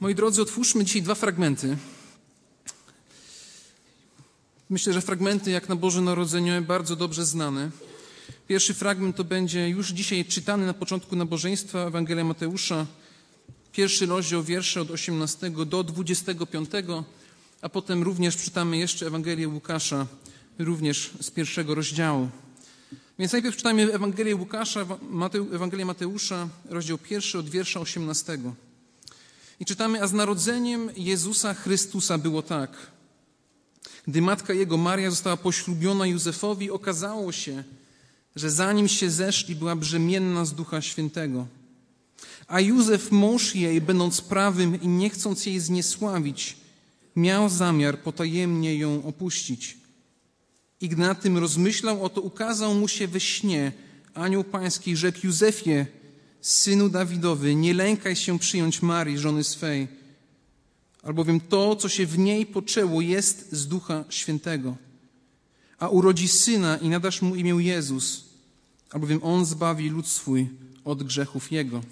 Moi drodzy, otwórzmy dzisiaj dwa fragmenty. Myślę, że fragmenty jak na Boże Narodzenie bardzo dobrze znane. Pierwszy fragment to będzie już dzisiaj czytany na początku nabożeństwa Ewangelia Mateusza, pierwszy rozdział wiersze od 18 do 25, a potem również czytamy jeszcze Ewangelię Łukasza, również z pierwszego rozdziału. Więc najpierw czytamy Ewangelię Łukasza, Ewangelię Mateusza, rozdział pierwszy od wiersza 18. I czytamy, a z narodzeniem Jezusa Chrystusa było tak. Gdy matka jego Maria została poślubiona Józefowi, okazało się, że zanim się zeszli, była brzemienna z Ducha Świętego. A Józef, mąż jej, będąc prawym i nie chcąc jej zniesławić, miał zamiar potajemnie ją opuścić. I gdy nad tym rozmyślał, oto ukazał mu się we śnie anioł pański, rzekł Józefie, synu Dawidowy, nie lękaj się przyjąć Marii, żony swej, albowiem to, co się w niej poczęło, jest z Ducha Świętego. A urodzi syna i nadasz mu imię Jezus, albowiem on zbawi lud swój od grzechów jego.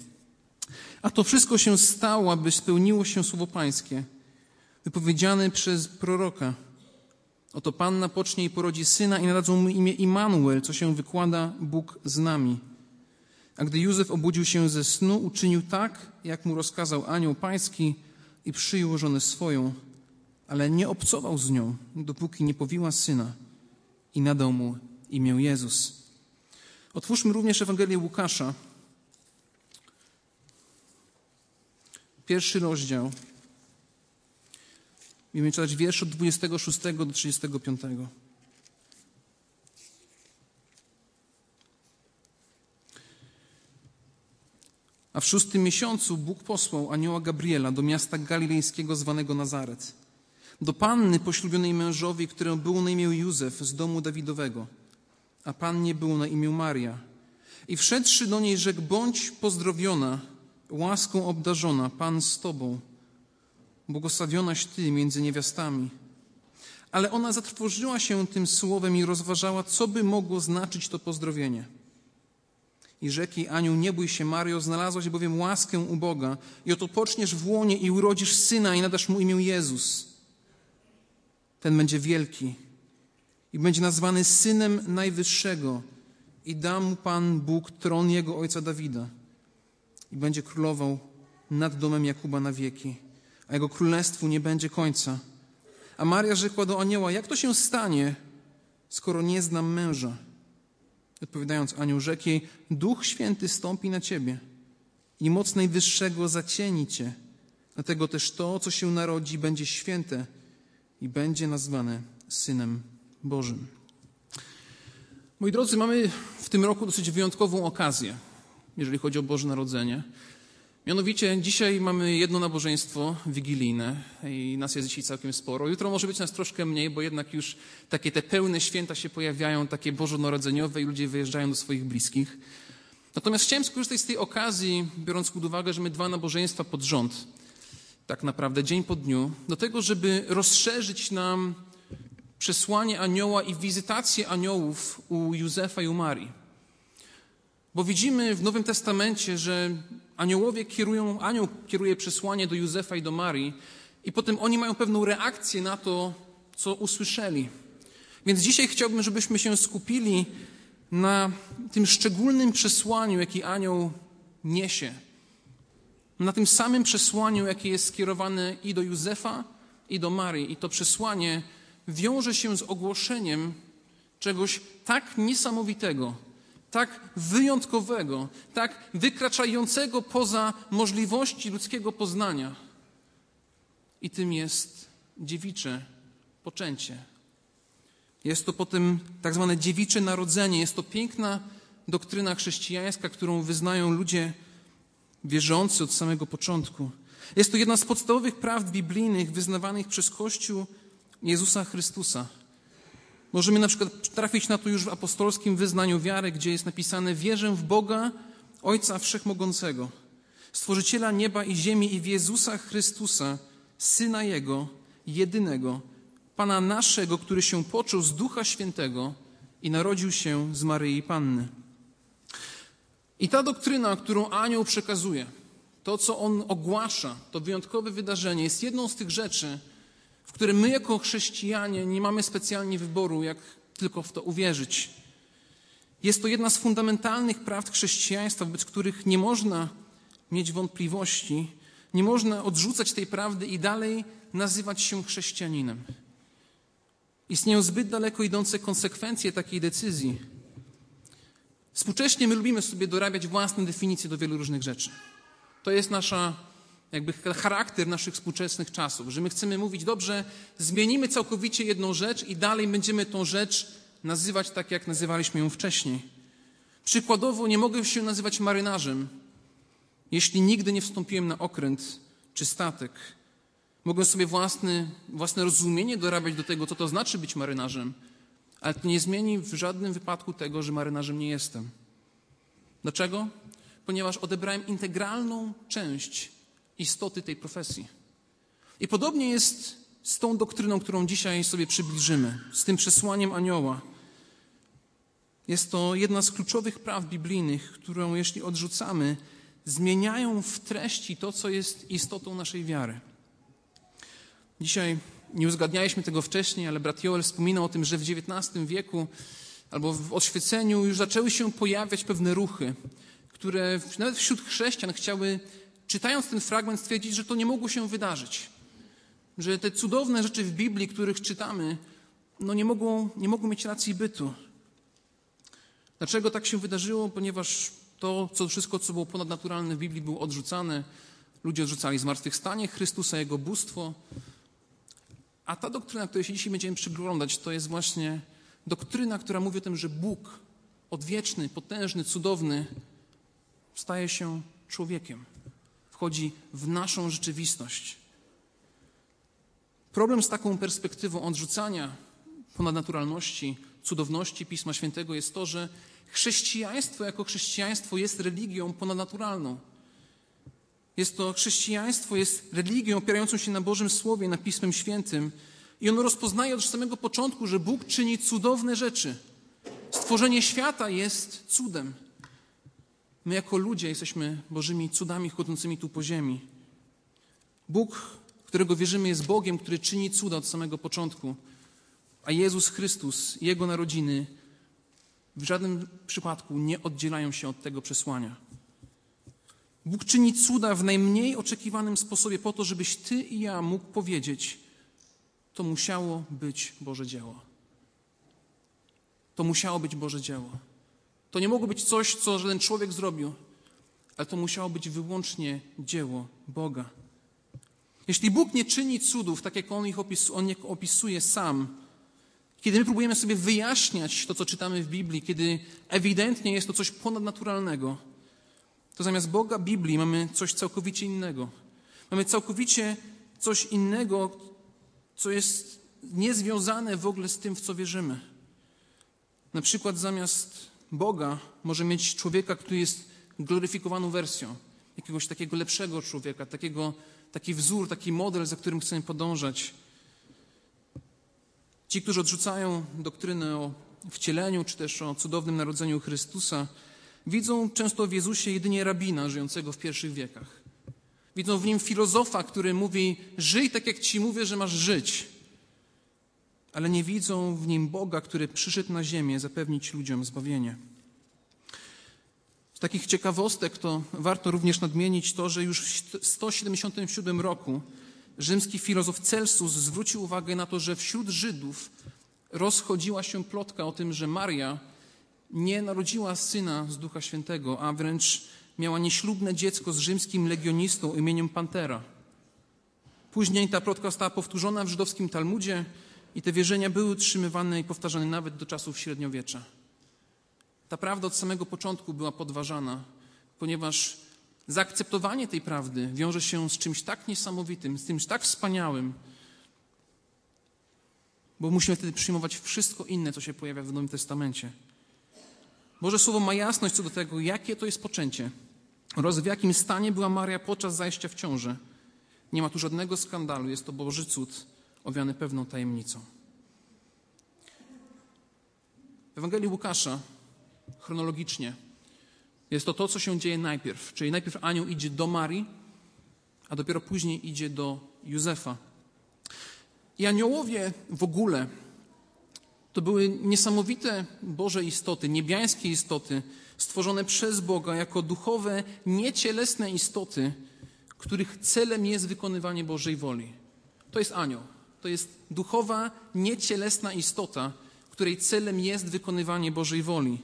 A to wszystko się stało, aby spełniło się słowo Pańskie, wypowiedziane przez proroka. Oto Panna pocznie i porodzi syna i nadadzą mu imię Immanuel, co się wykłada Bóg z nami. A gdy Józef obudził się ze snu, uczynił tak, jak mu rozkazał anioł pański i przyjął żonę swoją, ale nie obcował z nią, dopóki nie powiła syna i nadał mu imię Jezus. Otwórzmy również Ewangelię Łukasza, pierwszy rozdział. Będziemy czytać wiersz od 26 do 35. A w szóstym miesiącu Bóg posłał anioła Gabriela do miasta galilejskiego zwanego Nazaret, do panny poślubionej mężowi, którą był na imię Józef z domu Dawidowego, a pannie było na imię Maria. I wszedłszy do niej rzekł, bądź pozdrowiona, łaską obdarzona, Pan z Tobą, błogosławionaś Ty między niewiastami. Ale ona zatrwożyła się tym słowem i rozważała, co by mogło znaczyć to pozdrowienie. I rzeki anioł, nie bój się, Mario, znalazłaś bowiem łaskę u Boga i oto poczniesz w łonie i urodzisz syna i nadasz mu imię Jezus. Ten będzie wielki i będzie nazwany Synem Najwyższego i da mu Pan Bóg tron jego ojca Dawida i będzie królował nad domem Jakuba na wieki, a jego królestwu nie będzie końca. A Maria rzekła do anioła, jak to się stanie, skoro nie znam męża? Odpowiadając anioł rzekł jej, Duch Święty stąpi na ciebie i moc Najwyższego zacieni cię. Dlatego też to, co się narodzi, będzie święte i będzie nazwane Synem Bożym. Moi drodzy, mamy w tym roku dosyć wyjątkową okazję, jeżeli chodzi o Boże Narodzenie. Mianowicie dzisiaj mamy jedno nabożeństwo wigilijne i nas jest dzisiaj całkiem sporo. Jutro może być nas troszkę mniej, bo jednak już takie te pełne święta się pojawiają, takie bożonarodzeniowe i ludzie wyjeżdżają do swoich bliskich. Natomiast chciałem skorzystać z tej okazji, biorąc pod uwagę, że my dwa nabożeństwa pod rząd, tak naprawdę dzień po dniu, do tego, żeby rozszerzyć nam przesłanie anioła i wizytację aniołów u Józefa i u Marii. Bo widzimy w Nowym Testamencie, że aniołowie kierują, anioł kieruje przesłanie do Józefa i do Marii i potem oni mają pewną reakcję na to, co usłyszeli. Więc dzisiaj chciałbym, żebyśmy się skupili na tym szczególnym przesłaniu, jaki anioł niesie. Na tym samym przesłaniu, jakie jest skierowane i do Józefa, i do Marii. I to przesłanie wiąże się z ogłoszeniem czegoś tak niesamowitego, tak wyjątkowego, tak wykraczającego poza możliwości ludzkiego poznania. I tym jest dziewicze poczęcie. Jest to potem tak zwane dziewicze narodzenie. Jest to piękna doktryna chrześcijańska, którą wyznają ludzie wierzący od samego początku. Jest to jedna z podstawowych prawd biblijnych wyznawanych przez Kościół Jezusa Chrystusa. Możemy na przykład trafić na to już w apostolskim wyznaniu wiary, gdzie jest napisane: Wierzę w Boga, Ojca Wszechmogącego, Stworzyciela nieba i ziemi i w Jezusa Chrystusa, Syna Jego, jedynego, Pana naszego, który się począł z Ducha Świętego i narodził się z Maryi Panny. I ta doktryna, którą anioł przekazuje, to, co on ogłasza, to wyjątkowe wydarzenie, jest jedną z tych rzeczy, w które my jako chrześcijanie nie mamy specjalnie wyboru, jak tylko w to uwierzyć. Jest to jedna z fundamentalnych prawd chrześcijaństwa, wobec których nie można mieć wątpliwości, nie można odrzucać tej prawdy i dalej nazywać się chrześcijaninem. Istnieją zbyt daleko idące konsekwencje takiej decyzji. Współcześnie my lubimy sobie dorabiać własne definicje do wielu różnych rzeczy. To jest nasza, jakby charakter naszych współczesnych czasów, że my chcemy mówić, dobrze, zmienimy całkowicie jedną rzecz i dalej będziemy tą rzecz nazywać tak, jak nazywaliśmy ją wcześniej. Przykładowo, nie mogę się nazywać marynarzem, jeśli nigdy nie wstąpiłem na okręt czy statek. Mogę sobie własny, własne rozumienie dorabiać do tego, co to znaczy być marynarzem, ale to nie zmieni w żadnym wypadku tego, że marynarzem nie jestem. Dlaczego? Ponieważ odebrałem integralną część istoty tej profesji. I podobnie jest z tą doktryną, którą dzisiaj sobie przybliżymy, z tym przesłaniem anioła. Jest to jedna z kluczowych praw biblijnych, którą jeśli odrzucamy, zmieniają w treści to, co jest istotą naszej wiary. Dzisiaj nie uzgadnialiśmy tego wcześniej, ale brat Joel wspominał o tym, że w XIX wieku albo w oświeceniu już zaczęły się pojawiać pewne ruchy, które nawet wśród chrześcijan chciały, czytając ten fragment, stwierdzić, że to nie mogło się wydarzyć. Że te cudowne rzeczy w Biblii, których czytamy, no nie, mogą, nie mogą mieć racji bytu. Dlaczego tak się wydarzyło? Ponieważ to, co wszystko, co było ponadnaturalne w Biblii, było odrzucane. Ludzie odrzucali zmartwychwstanie Chrystusa, Jego bóstwo. A ta doktryna, której się dzisiaj będziemy przyglądać, to jest właśnie doktryna, która mówi o tym, że Bóg, odwieczny, potężny, cudowny, staje się człowiekiem. Wchodzi w naszą rzeczywistość. Problem z taką perspektywą odrzucania ponadnaturalności, cudowności Pisma Świętego jest to, że chrześcijaństwo jako chrześcijaństwo jest religią ponadnaturalną. Jest to chrześcijaństwo, jest religią opierającą się na Bożym Słowie, na Pismem Świętym. I ono rozpoznaje od samego początku, że Bóg czyni cudowne rzeczy. Stworzenie świata jest cudem. My jako ludzie jesteśmy Bożymi cudami chodzącymi tu po ziemi. Bóg, którego wierzymy, jest Bogiem, który czyni cuda od samego początku. A Jezus Chrystus i Jego narodziny w żadnym przypadku nie oddzielają się od tego przesłania. Bóg czyni cuda w najmniej oczekiwanym sposobie po to, żebyś ty i ja mógł powiedzieć, to musiało być Boże dzieło. To musiało być Boże dzieło. To nie mogło być coś, co żaden człowiek zrobił, ale to musiało być wyłącznie dzieło Boga. Jeśli Bóg nie czyni cudów, tak jak On ich opisuje, on opisuje sam, kiedy my próbujemy sobie wyjaśniać to, co czytamy w Biblii, kiedy ewidentnie jest to coś ponadnaturalnego, to zamiast Boga Biblii mamy coś całkowicie innego. Mamy całkowicie coś innego, co jest niezwiązane w ogóle z tym, w co wierzymy. Na przykład zamiast Boga może mieć człowieka, który jest gloryfikowaną wersją, jakiegoś takiego lepszego człowieka, takiego, taki wzór, taki model, za którym chcemy podążać. Ci, którzy odrzucają doktrynę o wcieleniu, czy też o cudownym narodzeniu Chrystusa, widzą często w Jezusie jedynie rabina żyjącego w pierwszych wiekach. Widzą w nim filozofa, który mówi: Żyj tak, jak ci mówię, że masz żyć. Ale nie widzą w nim Boga, który przyszedł na ziemię zapewnić ludziom zbawienie. Z takich ciekawostek to warto również nadmienić to, że już w 177 roku rzymski filozof Celsus zwrócił uwagę na to, że wśród Żydów rozchodziła się plotka o tym, że Maria nie narodziła syna z Ducha Świętego, a wręcz miała nieślubne dziecko z rzymskim legionistą imieniem Pantera. Później ta plotka została powtórzona w żydowskim Talmudzie i te wierzenia były utrzymywane i powtarzane nawet do czasów średniowiecza. Ta prawda od samego początku była podważana, ponieważ zaakceptowanie tej prawdy wiąże się z czymś tak niesamowitym, z czymś tak wspaniałym, bo musimy wtedy przyjmować wszystko inne, co się pojawia w Nowym Testamencie. Boże Słowo ma jasność co do tego, jakie to jest poczęcie oraz w jakim stanie była Maria podczas zajścia w ciąży. Nie ma tu żadnego skandalu, jest to Boży cud owiany pewną tajemnicą. W Ewangelii Łukasza chronologicznie jest to to, co się dzieje najpierw. Czyli najpierw anioł idzie do Marii, a dopiero później idzie do Józefa. I aniołowie w ogóle to były niesamowite Boże istoty, niebiańskie istoty, stworzone przez Boga jako duchowe, niecielesne istoty, których celem jest wykonywanie Bożej woli. To jest anioł. To jest duchowa, niecielesna istota, której celem jest wykonywanie Bożej woli.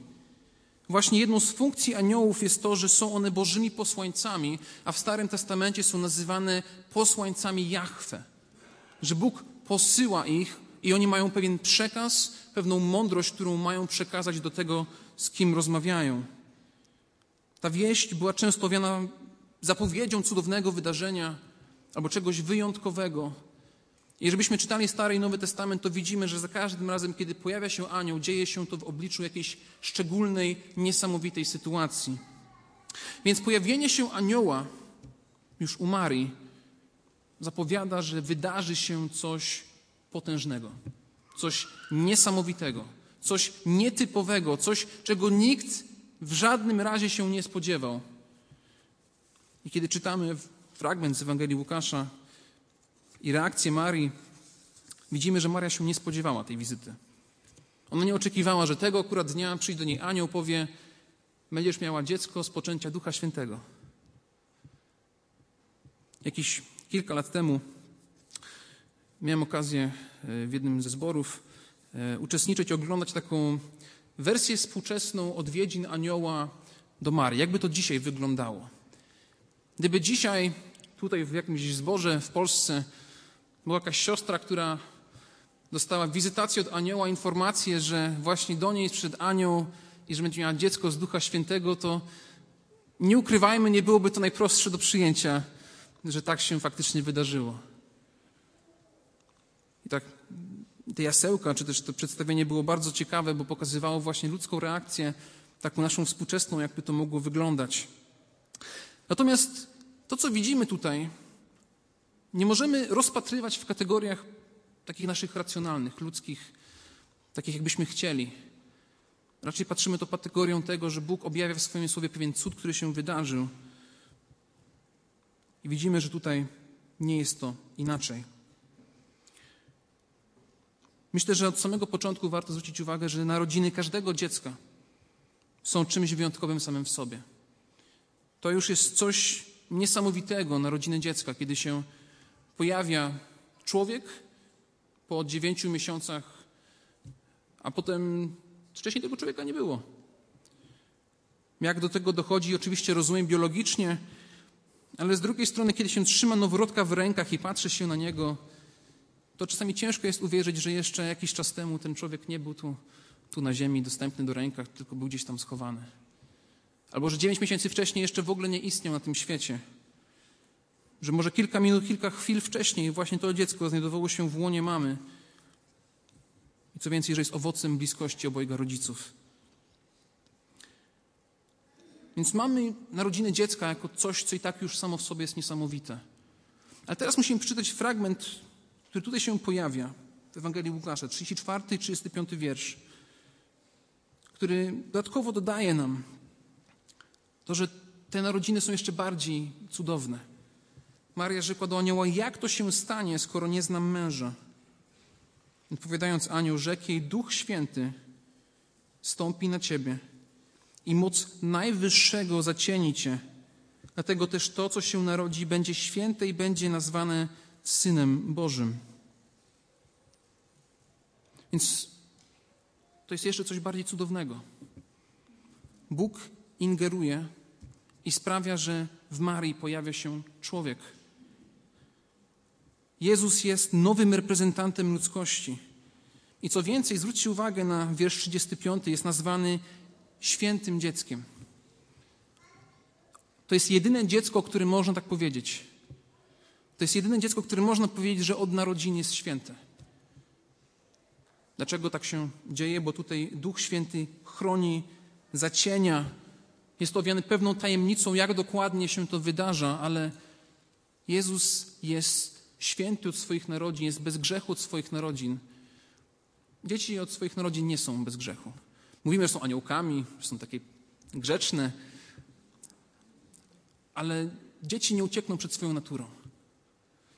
Właśnie jedną z funkcji aniołów jest to, że są one Bożymi posłańcami, a w Starym Testamencie są nazywane posłańcami Jahwe. Że Bóg posyła ich i oni mają pewien przekaz, pewną mądrość, którą mają przekazać do tego, z kim rozmawiają. Ta wieść była często owiana zapowiedzią cudownego wydarzenia albo czegoś wyjątkowego. I żebyśmy czytali Stary i Nowy Testament, to widzimy, że za każdym razem, kiedy pojawia się anioł, dzieje się to w obliczu jakiejś szczególnej, niesamowitej sytuacji. Więc pojawienie się anioła już u Marii zapowiada, że wydarzy się coś potężnego, coś niesamowitego, coś nietypowego, coś, czego nikt w żadnym razie się nie spodziewał. I kiedy czytamy fragment z Ewangelii Łukasza i reakcję Marii, widzimy, że Maria się nie spodziewała tej wizyty. Ona nie oczekiwała, że tego akurat dnia przyjdzie do niej anioł, powie: Będziesz miała dziecko z poczęcia Ducha Świętego. Jakiś kilka lat temu miałem okazję e, w jednym ze zborów e, uczestniczyć, oglądać taką wersję współczesną odwiedzin anioła do Marii. Jakby to dzisiaj wyglądało? Gdyby dzisiaj tutaj w jakimś zborze w Polsce była jakaś siostra, która dostała wizytację od anioła, informację, że właśnie do niej przyszedł anioł i że będzie miała dziecko z Ducha Świętego, to nie ukrywajmy, nie byłoby to najprostsze do przyjęcia, że tak się faktycznie wydarzyło. I tak te jasełka, czy też to przedstawienie było bardzo ciekawe, bo pokazywało właśnie ludzką reakcję, taką naszą współczesną, jakby to mogło wyglądać. Natomiast to, co widzimy tutaj, nie możemy rozpatrywać w kategoriach takich naszych racjonalnych, ludzkich, takich jakbyśmy chcieli. Raczej patrzymy to kategorią tego, że Bóg objawia w swoim słowie pewien cud, który się wydarzył. I widzimy, że tutaj nie jest to inaczej. Myślę, że od samego początku warto zwrócić uwagę, że narodziny każdego dziecka są czymś wyjątkowym samym w sobie. To już jest coś niesamowitego narodziny dziecka, kiedy się pojawia człowiek po dziewięciu miesiącach, a potem wcześniej tego człowieka nie było. Jak do tego dochodzi, oczywiście rozumiem biologicznie, ale z drugiej strony, kiedy się trzyma noworodka w rękach i patrzy się na niego, to czasami ciężko jest uwierzyć, że jeszcze jakiś czas temu ten człowiek nie był tu, tu na ziemi, dostępny do rękach, tylko był gdzieś tam schowany. Albo że dziewięć miesięcy wcześniej jeszcze w ogóle nie istniał na tym świecie. Że może kilka minut, kilka chwil wcześniej właśnie to dziecko znajdowało się w łonie mamy. I co więcej, że jest owocem bliskości obojga rodziców. Więc mamy narodziny dziecka jako coś, co i tak już samo w sobie jest niesamowite. Ale teraz musimy przeczytać fragment, który tutaj się pojawia w Ewangelii Łukasza, 34 i 35 wiersz, który dodatkowo dodaje nam to, że te narodziny są jeszcze bardziej cudowne. Maria rzekła do anioła, jak to się stanie, skoro nie znam męża? Odpowiadając anioł, rzekł jej, Duch Święty stąpi na ciebie i moc Najwyższego zacieni cię. Dlatego też to, co się narodzi, będzie święte i będzie nazwane Synem Bożym. Więc to jest jeszcze coś bardziej cudownego. Bóg ingeruje i sprawia, że w Marii pojawia się człowiek. Jezus jest nowym reprezentantem ludzkości. I co więcej, zwróćcie uwagę na wiersz 35, jest nazwany świętym dzieckiem. To jest jedyne dziecko, o którym można tak powiedzieć. To jest jedyne dziecko, które można powiedzieć, że od narodzin jest święte. Dlaczego tak się dzieje? Bo tutaj Duch Święty chroni, zacienia. Jest to owiany pewną tajemnicą, jak dokładnie się to wydarza, ale Jezus jest święty od swoich narodzin, jest bez grzechu od swoich narodzin. Dzieci od swoich narodzin nie są bez grzechu. Mówimy, że są aniołkami, że są takie grzeczne, ale dzieci nie uciekną przed swoją naturą.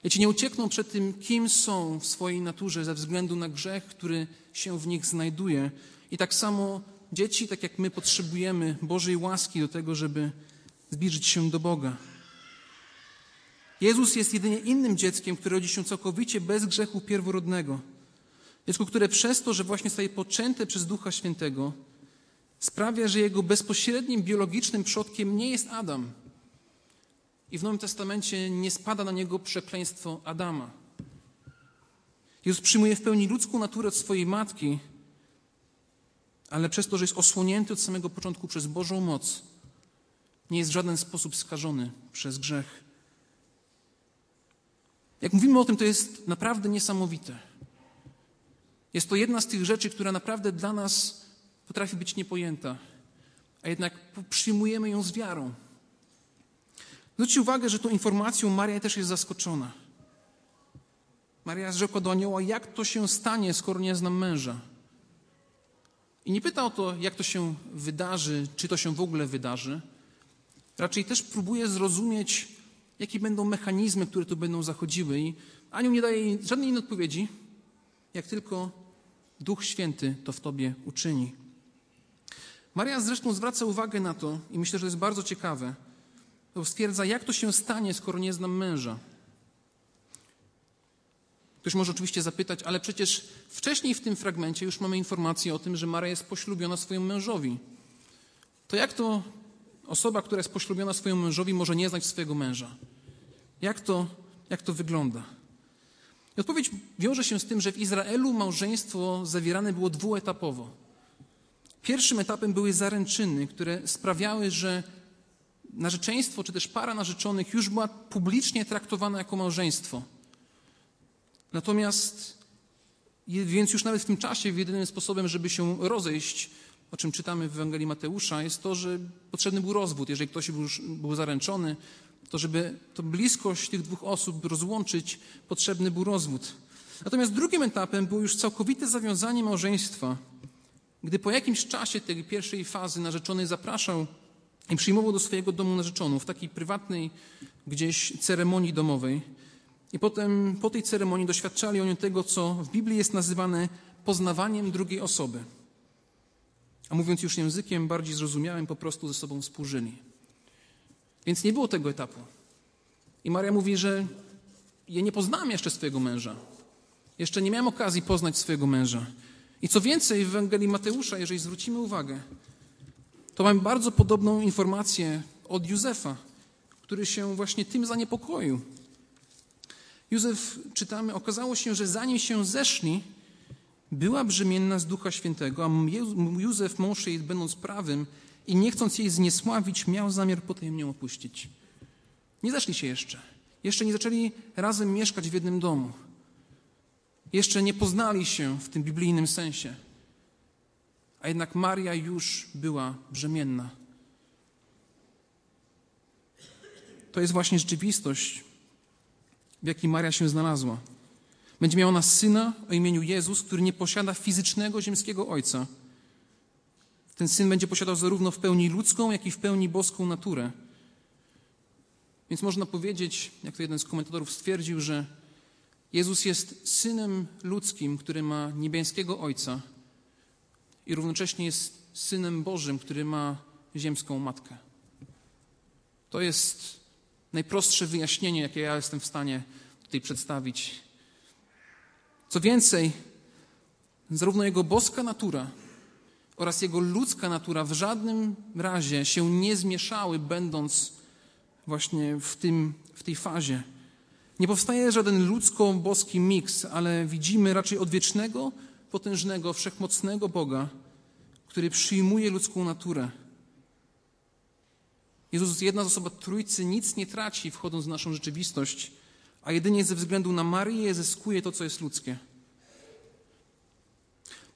Dzieci nie uciekną przed tym, kim są w swojej naturze ze względu na grzech, który się w nich znajduje. I tak samo dzieci, tak jak my, potrzebujemy Bożej łaski do tego, żeby zbliżyć się do Boga. Jezus jest jedynie innym dzieckiem, które rodzi się całkowicie bez grzechu pierworodnego. Dziecko, które przez to, że właśnie staje poczęte przez Ducha Świętego, sprawia, że jego bezpośrednim biologicznym przodkiem nie jest Adam. I w Nowym Testamencie nie spada na niego przekleństwo Adama. Jezus przyjmuje w pełni ludzką naturę od swojej matki, ale przez to, że jest osłonięty od samego początku przez Bożą moc, nie jest w żaden sposób skażony przez grzech. Jak mówimy o tym, to jest naprawdę niesamowite. Jest to jedna z tych rzeczy, która naprawdę dla nas potrafi być niepojęta, a jednak przyjmujemy ją z wiarą. Zwróćcie uwagę, że tą informacją Maria też jest zaskoczona. Maria rzekła do anioła, jak to się stanie, skoro nie znam męża. I nie pyta o to, jak to się wydarzy, czy to się w ogóle wydarzy. Raczej też próbuje zrozumieć, jakie będą mechanizmy, które tu będą zachodziły. I anioł nie daje żadnej innej odpowiedzi, jak tylko Duch Święty to w tobie uczyni. Maria zresztą zwraca uwagę na to, i myślę, że to jest bardzo ciekawe, to stwierdza, jak to się stanie, skoro nie znam męża. Ktoś może oczywiście zapytać, ale przecież wcześniej w tym fragmencie już mamy informację o tym, że Maria jest poślubiona swojemu mężowi. To jak to osoba, która jest poślubiona swojemu mężowi, może nie znać swojego męża? Jak to, jak to wygląda? I odpowiedź wiąże się z tym, że w Izraelu małżeństwo zawierane było dwuetapowo. Pierwszym etapem były zaręczyny, które sprawiały, że narzeczeństwo czy też para narzeczonych już była publicznie traktowana jako małżeństwo. Natomiast, więc już nawet w tym czasie jedynym sposobem, żeby się rozejść, o czym czytamy w Ewangelii Mateusza, jest to, że potrzebny był rozwód. Jeżeli ktoś był, był zaręczony, to żeby to bliskość tych dwóch osób rozłączyć, potrzebny był rozwód. Natomiast drugim etapem było już całkowite zawiązanie małżeństwa, gdy po jakimś czasie tej pierwszej fazy narzeczony zapraszał i przyjmował do swojego domu narzeczoną w takiej prywatnej gdzieś ceremonii domowej. I potem po tej ceremonii doświadczali oni tego, co w Biblii jest nazywane poznawaniem drugiej osoby. A mówiąc już językiem bardziej zrozumiałym, po prostu ze sobą współżyli. Więc nie było tego etapu. I Maria mówi, że ja nie poznałam jeszcze swojego męża. Jeszcze nie miałem okazji poznać swojego męża. I co więcej, w Ewangelii Mateusza, jeżeli zwrócimy uwagę, to mamy bardzo podobną informację od Józefa, który się właśnie tym zaniepokoił. Józef, czytamy, okazało się, że zanim się zeszli, była brzemienna z Ducha Świętego, a Józef, mąż jej, będąc prawym i nie chcąc jej zniesławić, miał zamiar potem ją opuścić. Nie zeszli się jeszcze. Jeszcze nie zaczęli razem mieszkać w jednym domu. Jeszcze nie poznali się w tym biblijnym sensie. A jednak Maria już była brzemienna. To jest właśnie rzeczywistość, w jakiej Maria się znalazła. Będzie miała ona syna o imieniu Jezus, który nie posiada fizycznego ziemskiego ojca. Ten syn będzie posiadał zarówno w pełni ludzką, jak i w pełni boską naturę. Więc można powiedzieć, jak to jeden z komentatorów stwierdził, że Jezus jest synem ludzkim, który ma niebieskiego ojca i równocześnie jest synem Bożym, który ma ziemską matkę. To jest najprostsze wyjaśnienie, jakie ja jestem w stanie tutaj przedstawić. Co więcej, zarówno jego boska natura oraz jego ludzka natura w żadnym razie się nie zmieszały, będąc właśnie w, tym, w tej fazie. Nie powstaje żaden ludzko-boski miks, ale widzimy raczej odwiecznego, potężnego, wszechmocnego Boga, który przyjmuje ludzką naturę. Jezus, jedna z osob Trójcy, nic nie traci, wchodząc w naszą rzeczywistość, a jedynie ze względu na Marię zyskuje to, co jest ludzkie.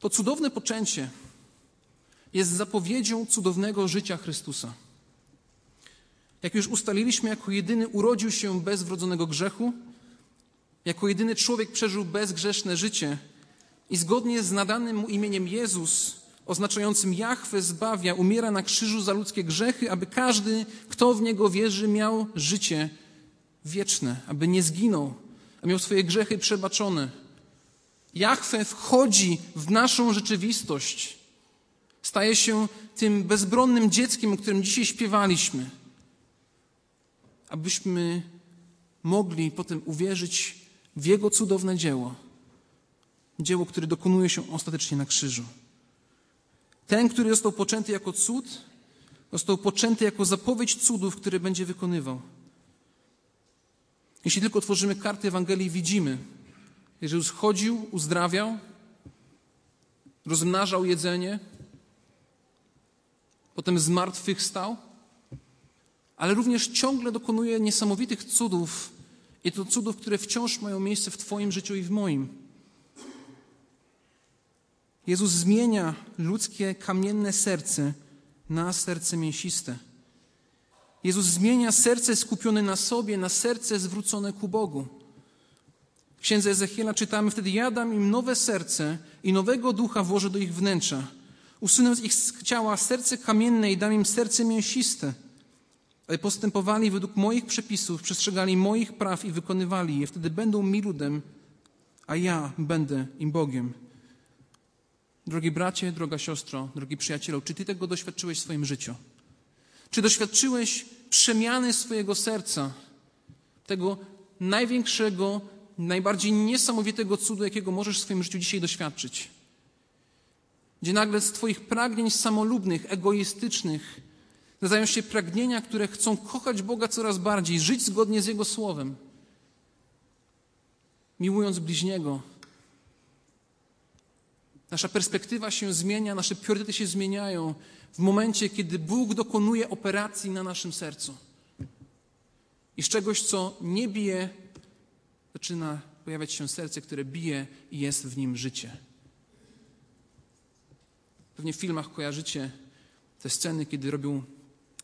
To cudowne poczęcie jest zapowiedzią cudownego życia Chrystusa. Jak już ustaliliśmy, jako jedyny urodził się bez wrodzonego grzechu, jako jedyny człowiek przeżył bezgrzeszne życie i zgodnie z nadanym mu imieniem Jezus oznaczającym Jahwe zbawia, umiera na krzyżu za ludzkie grzechy, aby każdy, kto w Niego wierzy, miał życie wieczne, aby nie zginął, a miał swoje grzechy przebaczone. Jahwe wchodzi w naszą rzeczywistość. Staje się tym bezbronnym dzieckiem, o którym dzisiaj śpiewaliśmy. Abyśmy mogli potem uwierzyć w Jego cudowne dzieło. Dzieło, które dokonuje się ostatecznie na krzyżu. Ten, który został poczęty jako cud, został poczęty jako zapowiedź cudów, które będzie wykonywał. Jeśli tylko otworzymy karty Ewangelii, widzimy, Jezus chodził, uzdrawiał, rozmnażał jedzenie, potem zmartwychwstał, ale również ciągle dokonuje niesamowitych cudów i to cudów, które wciąż mają miejsce w Twoim życiu i w moim. Jezus zmienia ludzkie kamienne serce na serce mięsiste. Jezus zmienia serce skupione na sobie, na serce zwrócone ku Bogu. W księdze Ezechiela czytamy wtedy: Ja dam im nowe serce i nowego ducha włożę do ich wnętrza. Usunę z ich ciała serce kamienne i dam im serce mięsiste. Ale postępowali według moich przepisów, przestrzegali moich praw i wykonywali je. Wtedy będą mi ludem, a ja będę im Bogiem. Drogi bracie, droga siostro, drogi przyjacielu, czy ty tego doświadczyłeś w swoim życiu? Czy doświadczyłeś przemiany swojego serca, tego największego, najbardziej niesamowitego cudu, jakiego możesz w swoim życiu dzisiaj doświadczyć? Gdzie nagle z Twoich pragnień samolubnych, egoistycznych, nazywają się pragnienia, które chcą kochać Boga coraz bardziej, żyć zgodnie z Jego słowem, miłując bliźniego, Nasza perspektywa się zmienia, nasze priorytety się zmieniają w momencie, kiedy Bóg dokonuje operacji na naszym sercu. I z czegoś, co nie bije, zaczyna pojawiać się serce, które bije i jest w nim życie. Pewnie w filmach kojarzycie te sceny, kiedy robią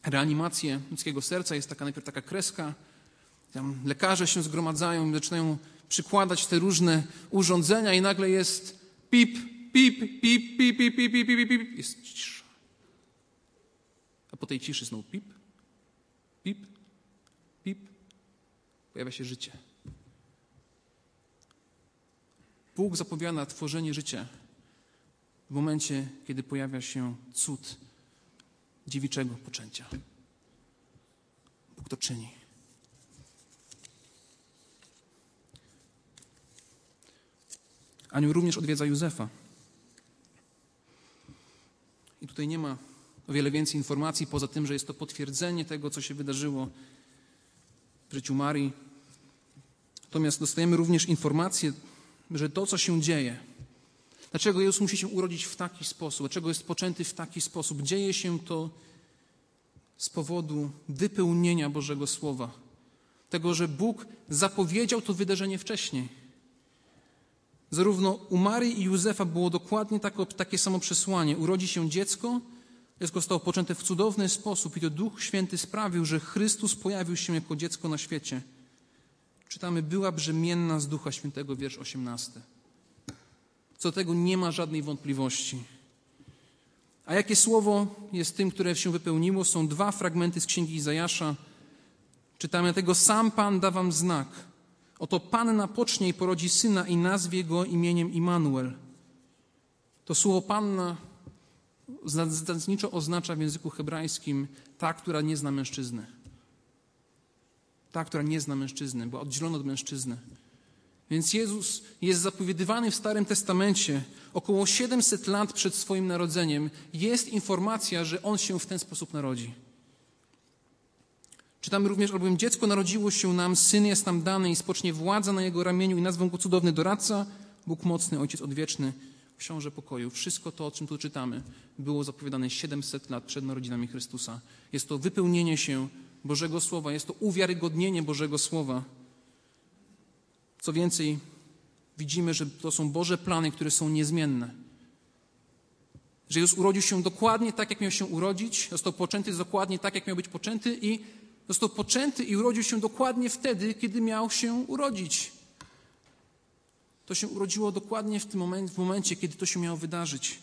reanimację ludzkiego serca. Jest taka najpierw taka kreska, tam lekarze się zgromadzają zaczynają przykładać te różne urządzenia i nagle jest pip, pip, pip, pip, pip, pip, pip, pip, pip. Jest cisza. A po tej ciszy znowu pip, pip, pip. Pojawia się życie. Bóg zapowiada tworzenie życia w momencie, kiedy pojawia się cud dziewiczego poczęcia. Bóg to czyni. Anioł również odwiedza Józefa. I tutaj nie ma o wiele więcej informacji, poza tym, że jest to potwierdzenie tego, co się wydarzyło w życiu Marii. Natomiast dostajemy również informację, że to, co się dzieje, dlaczego Jezus musi się urodzić w taki sposób, dlaczego jest poczęty w taki sposób, dzieje się to z powodu wypełnienia Bożego Słowa. Tego, że Bóg zapowiedział to wydarzenie wcześniej. Zarówno u Marii i Józefa było dokładnie tako, takie samo przesłanie. Urodzi się dziecko, dziecko zostało poczęte w cudowny sposób i to Duch Święty sprawił, że Chrystus pojawił się jako dziecko na świecie. Czytamy, była brzemienna z Ducha Świętego, wiersz 18. Co do tego nie ma żadnej wątpliwości. A jakie słowo jest tym, które się wypełniło? Są dwa fragmenty z Księgi Izajasza. Czytamy, tego sam Pan da wam znak – Oto Panna pocznie i porodzi syna i nazwie go imieniem Immanuel. To słowo Panna zasadniczo oznacza w języku hebrajskim ta, która nie zna mężczyzny. Ta, która nie zna mężczyzny, była oddzielona od mężczyzny. Więc Jezus jest zapowiadywany w Starym Testamencie około 700 lat przed swoim narodzeniem. Jest informacja, że On się w ten sposób narodzi. Czytamy również, albowiem dziecko narodziło się nam, syn jest nam dany i spocznie władza na jego ramieniu i nazwą go cudowny doradca, Bóg mocny, Ojciec odwieczny, książę pokoju. Wszystko to, o czym tu czytamy, było zapowiadane 700 lat przed narodzinami Chrystusa. Jest to wypełnienie się Bożego Słowa, jest to uwiarygodnienie Bożego Słowa. Co więcej, widzimy, że to są Boże plany, które są niezmienne. Że Jezus urodził się dokładnie tak, jak miał się urodzić, został poczęty dokładnie tak, jak miał być poczęty i Został poczęty i urodził się dokładnie wtedy, kiedy miał się urodzić. To się urodziło dokładnie w tym momencie, w momencie, kiedy to się miało wydarzyć.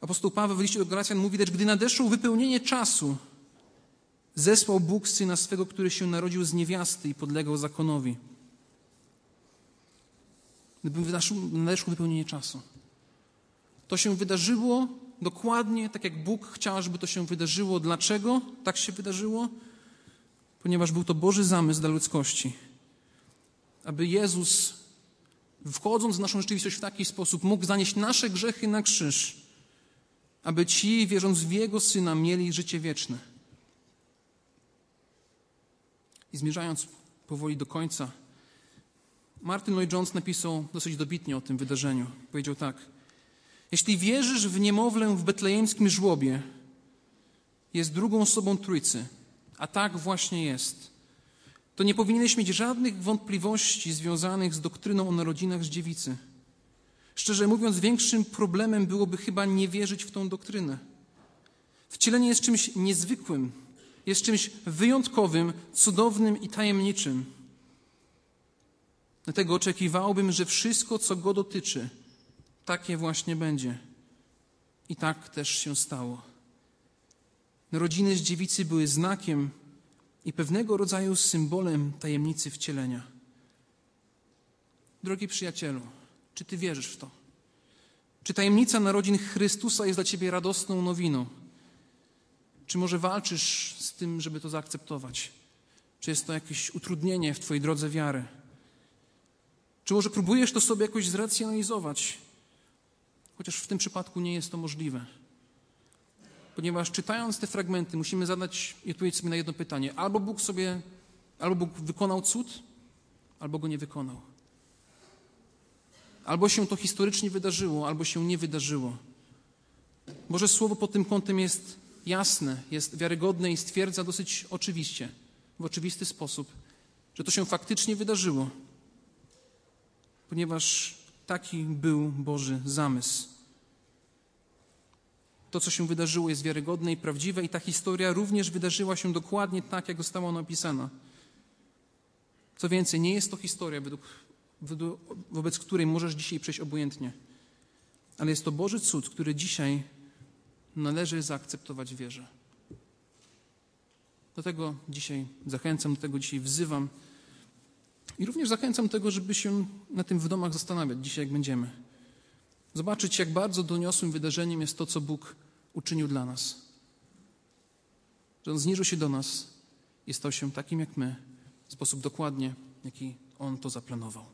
Apostoł Paweł w liście do Galacjan mówi, lecz gdy nadeszło wypełnienie czasu, zesłał Bóg Syna swego, który się narodził z niewiasty i podlegał zakonowi. Nadeszło wypełnienie czasu. To się wydarzyło dokładnie tak, jak Bóg chciał, żeby to się wydarzyło. Dlaczego tak się wydarzyło? Ponieważ był to Boży zamysł dla ludzkości. Aby Jezus, wchodząc w naszą rzeczywistość w taki sposób, mógł zanieść nasze grzechy na krzyż. Aby ci, wierząc w Jego Syna, mieli życie wieczne. I zmierzając powoli do końca, Martin Lloyd Jones napisał dosyć dobitnie o tym wydarzeniu. Powiedział tak – jeśli wierzysz w niemowlę w betlejemskim żłobie, jest drugą osobą Trójcy, a tak właśnie jest, to nie powinieneś mieć żadnych wątpliwości związanych z doktryną o narodzinach z dziewicy. Szczerze mówiąc, większym problemem byłoby chyba nie wierzyć w tą doktrynę. Wcielenie jest czymś niezwykłym, jest czymś wyjątkowym, cudownym i tajemniczym. Dlatego oczekiwałbym, że wszystko, co go dotyczy, takie właśnie będzie. I tak też się stało. Narodziny z dziewicy były znakiem i pewnego rodzaju symbolem tajemnicy wcielenia. Drogi przyjacielu, czy ty wierzysz w to? Czy tajemnica narodzin Chrystusa jest dla ciebie radosną nowiną? Czy może walczysz z tym, żeby to zaakceptować? Czy jest to jakieś utrudnienie w twojej drodze wiary? Czy może próbujesz to sobie jakoś zracjonalizować? chociaż w tym przypadku nie jest to możliwe. Ponieważ czytając te fragmenty, musimy zadać i odpowiedzieć sobie na jedno pytanie: albo Bóg sobie, albo Bóg wykonał cud, albo go nie wykonał. Albo się to historycznie wydarzyło, albo się nie wydarzyło. Boże Słowo pod tym kątem jest jasne, jest wiarygodne i stwierdza dosyć oczywiście, w oczywisty sposób, że to się faktycznie wydarzyło, ponieważ Taki był Boży zamysł. To, co się wydarzyło, jest wiarygodne i prawdziwe, i ta historia również wydarzyła się dokładnie tak, jak została ona opisana. Co więcej, nie jest to historia, według, według, wobec której możesz dzisiaj przejść obojętnie, ale jest to Boży cud, który dzisiaj należy zaakceptować wierze. Do tego dzisiaj zachęcam, do tego dzisiaj wzywam. I również zachęcam tego, żeby się na tym w domach zastanawiać dzisiaj, jak będziemy. Zobaczyć, jak bardzo doniosłym wydarzeniem jest to, co Bóg uczynił dla nas. Że On zniżył się do nas i stał się takim jak my, w sposób dokładnie, jaki On to zaplanował.